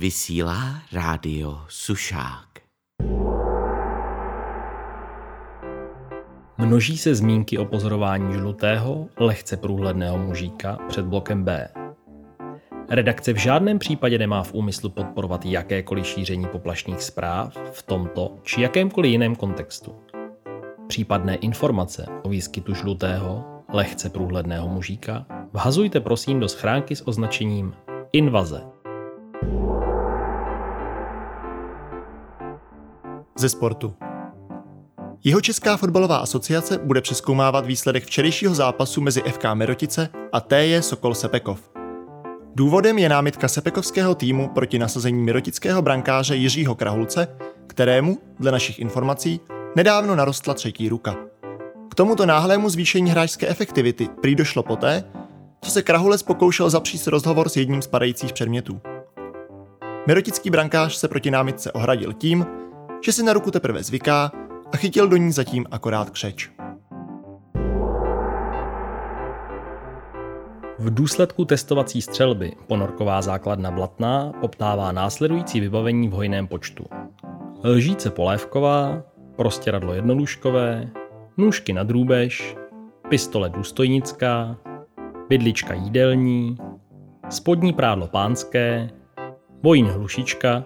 Vysílá rádio Sušák. Množí se zmínky o pozorování žlutého, lehce průhledného mužíka před blokem B. Redakce v žádném případě nemá v úmyslu podporovat jakékoliv šíření poplašných zpráv v tomto či jakémkoliv jiném kontextu. Případné informace o výskytu žlutého, lehce průhledného mužíka vhazujte prosím do schránky s označením Invaze. Ze sportu. Jihočeská fotbalová asociace bude přeskoumávat výsledek včerejšího zápasu mezi FK Merotice a TJ Sokol Sepekov. Důvodem je námitka sepekovského týmu proti nasazení mirotického brankáře Jiřího Krahulce, kterému, dle našich informací, nedávno narostla třetí ruka. K tomuto náhlému zvýšení hráčské efektivity prý došlo poté, co se Krahulec pokoušel zapřít rozhovor s jedním z padajících předmětů. Mirotický brankář se proti námitce ohradil tím, že si na ruku teprve zvyká a chytil do ní zatím akorát křeč. V důsledku testovací střelby ponorková základna Blatná poptává následující vybavení v hojném počtu. Lžíce polévková, prostěradlo jednolůžkové, nůžky na drůbež, pistole důstojnická, bydlička jídelní, spodní prádlo pánské, bojín hlušička,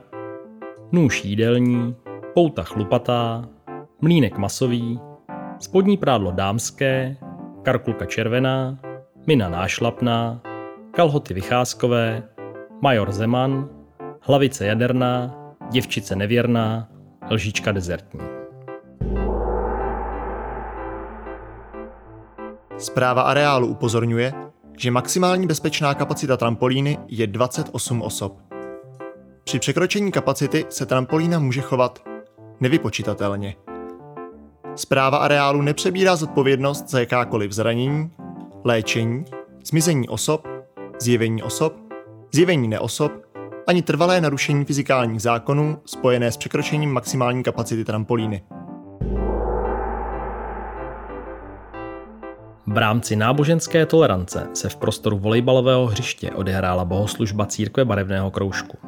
nůž jídelní, pouta chlupatá, mlínek masový, spodní prádlo dámské, karkulka červená, mina nášlapná, kalhoty vycházkové, major Zeman, hlavice jaderná, děvčice nevěrná, lžička dezertní. Zpráva areálu upozorňuje, že maximální bezpečná kapacita trampolíny je 28 osob. Při překročení kapacity se trampolína může chovat nevypočitatelně. Zpráva areálu nepřebírá zodpovědnost za jakákoliv zranění, léčení, zmizení osob, zjevení osob, zjevení neosob, ani trvalé narušení fyzikálních zákonů spojené s překročením maximální kapacity trampolíny. V rámci náboženské tolerance se v prostoru volejbalového hřiště odehrála bohoslužba církve barevného kroužku.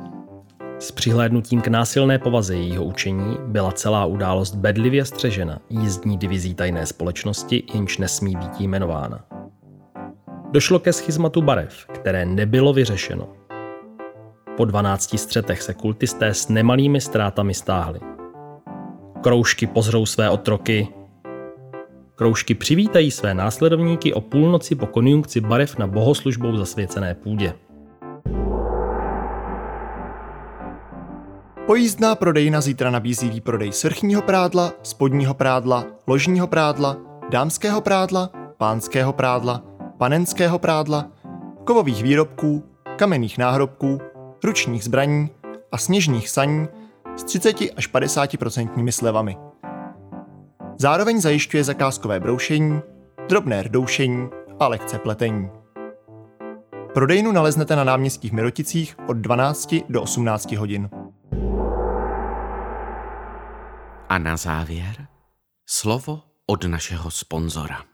S přihlédnutím k násilné povaze jejího učení byla celá událost bedlivě střežena jízdní divizí tajné společnosti, jenž nesmí být jmenována. Došlo ke schizmatu barev, které nebylo vyřešeno. Po 12 střetech se kultisté s nemalými ztrátami stáhli. Kroužky pozřou své otroky, Kroužky přivítají své následovníky o půlnoci po konjunkci barev na bohoslužbou zasvěcené půdě. Pojízdná prodejna zítra nabízí výprodej srchního prádla, spodního prádla, ložního prádla, dámského prádla, pánského prádla, panenského prádla, kovových výrobků, kamenných náhrobků, ručních zbraní a sněžních saní s 30 až 50% slevami. Zároveň zajišťuje zakázkové broušení, drobné rdoušení a lekce pletení. Prodejnu naleznete na náměstích Miroticích od 12 do 18 hodin. A na závěr slovo od našeho sponzora.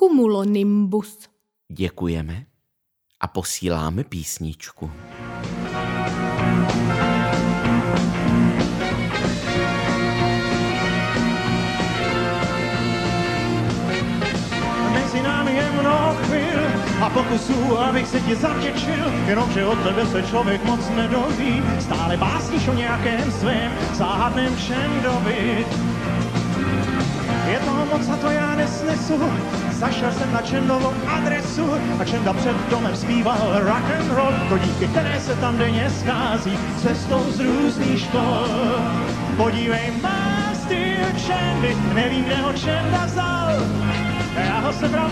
Cumulonimbus. Děkujeme a posíláme písničku. A pokusů, abych se ti zavděčil, jenomže od tebe se člověk moc nedoví. Stále básníš o nějakém svém záhadném všendovi. Je toho moc a to já nesnesu, zašel jsem na Čendovou adresu a Čenda před domem zpíval rock and roll, to díky které se tam denně schází cestou z různých škol. Podívej, má styl Čendy, nevím, kde ho Čenda vzal, já ho sebral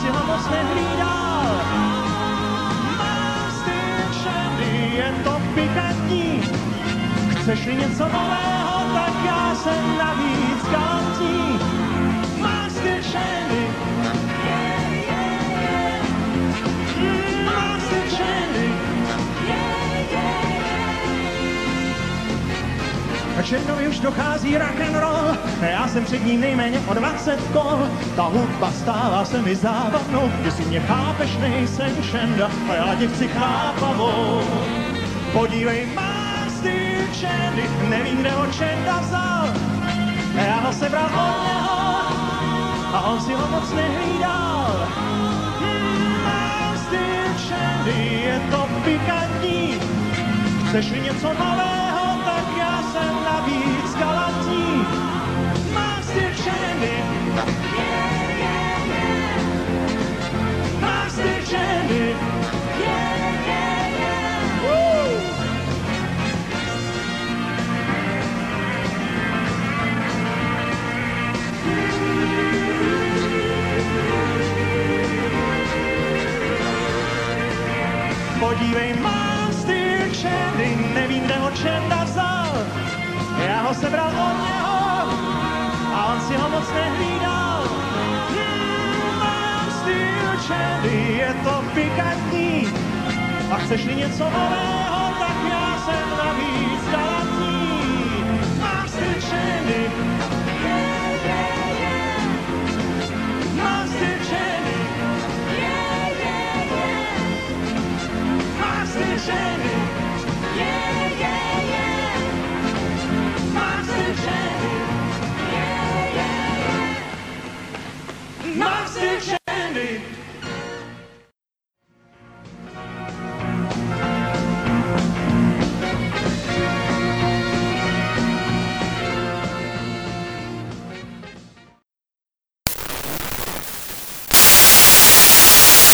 si ho moc nehlídal. Má styl Čendy, je to pikantní, chceš-li něco nového, tak já jsem navíc galantní. Master Shandy. Mm, Černovi už dochází rock and roll, já jsem před ním nejméně o 20 kol. Ta hudba stává se mi závadnou, jestli mě chápeš, nejsem čenda a já tě chci chápavou. Podívej, má styl čendy, nevím, kde ho čenda vzal. Já ho sebral od něho a on si ho moc nehlídal. Hmm, má styl je to pikantní, Chceš-li něco já navíc galantní. Styl ženy. Mám styl ženy. Woo! Podívej, mám styl nevím, ho sebral od něho a on si ho moc nehlídal. Mám styl je to pikantní. A chceš-li něco nového, tak já jsem navíc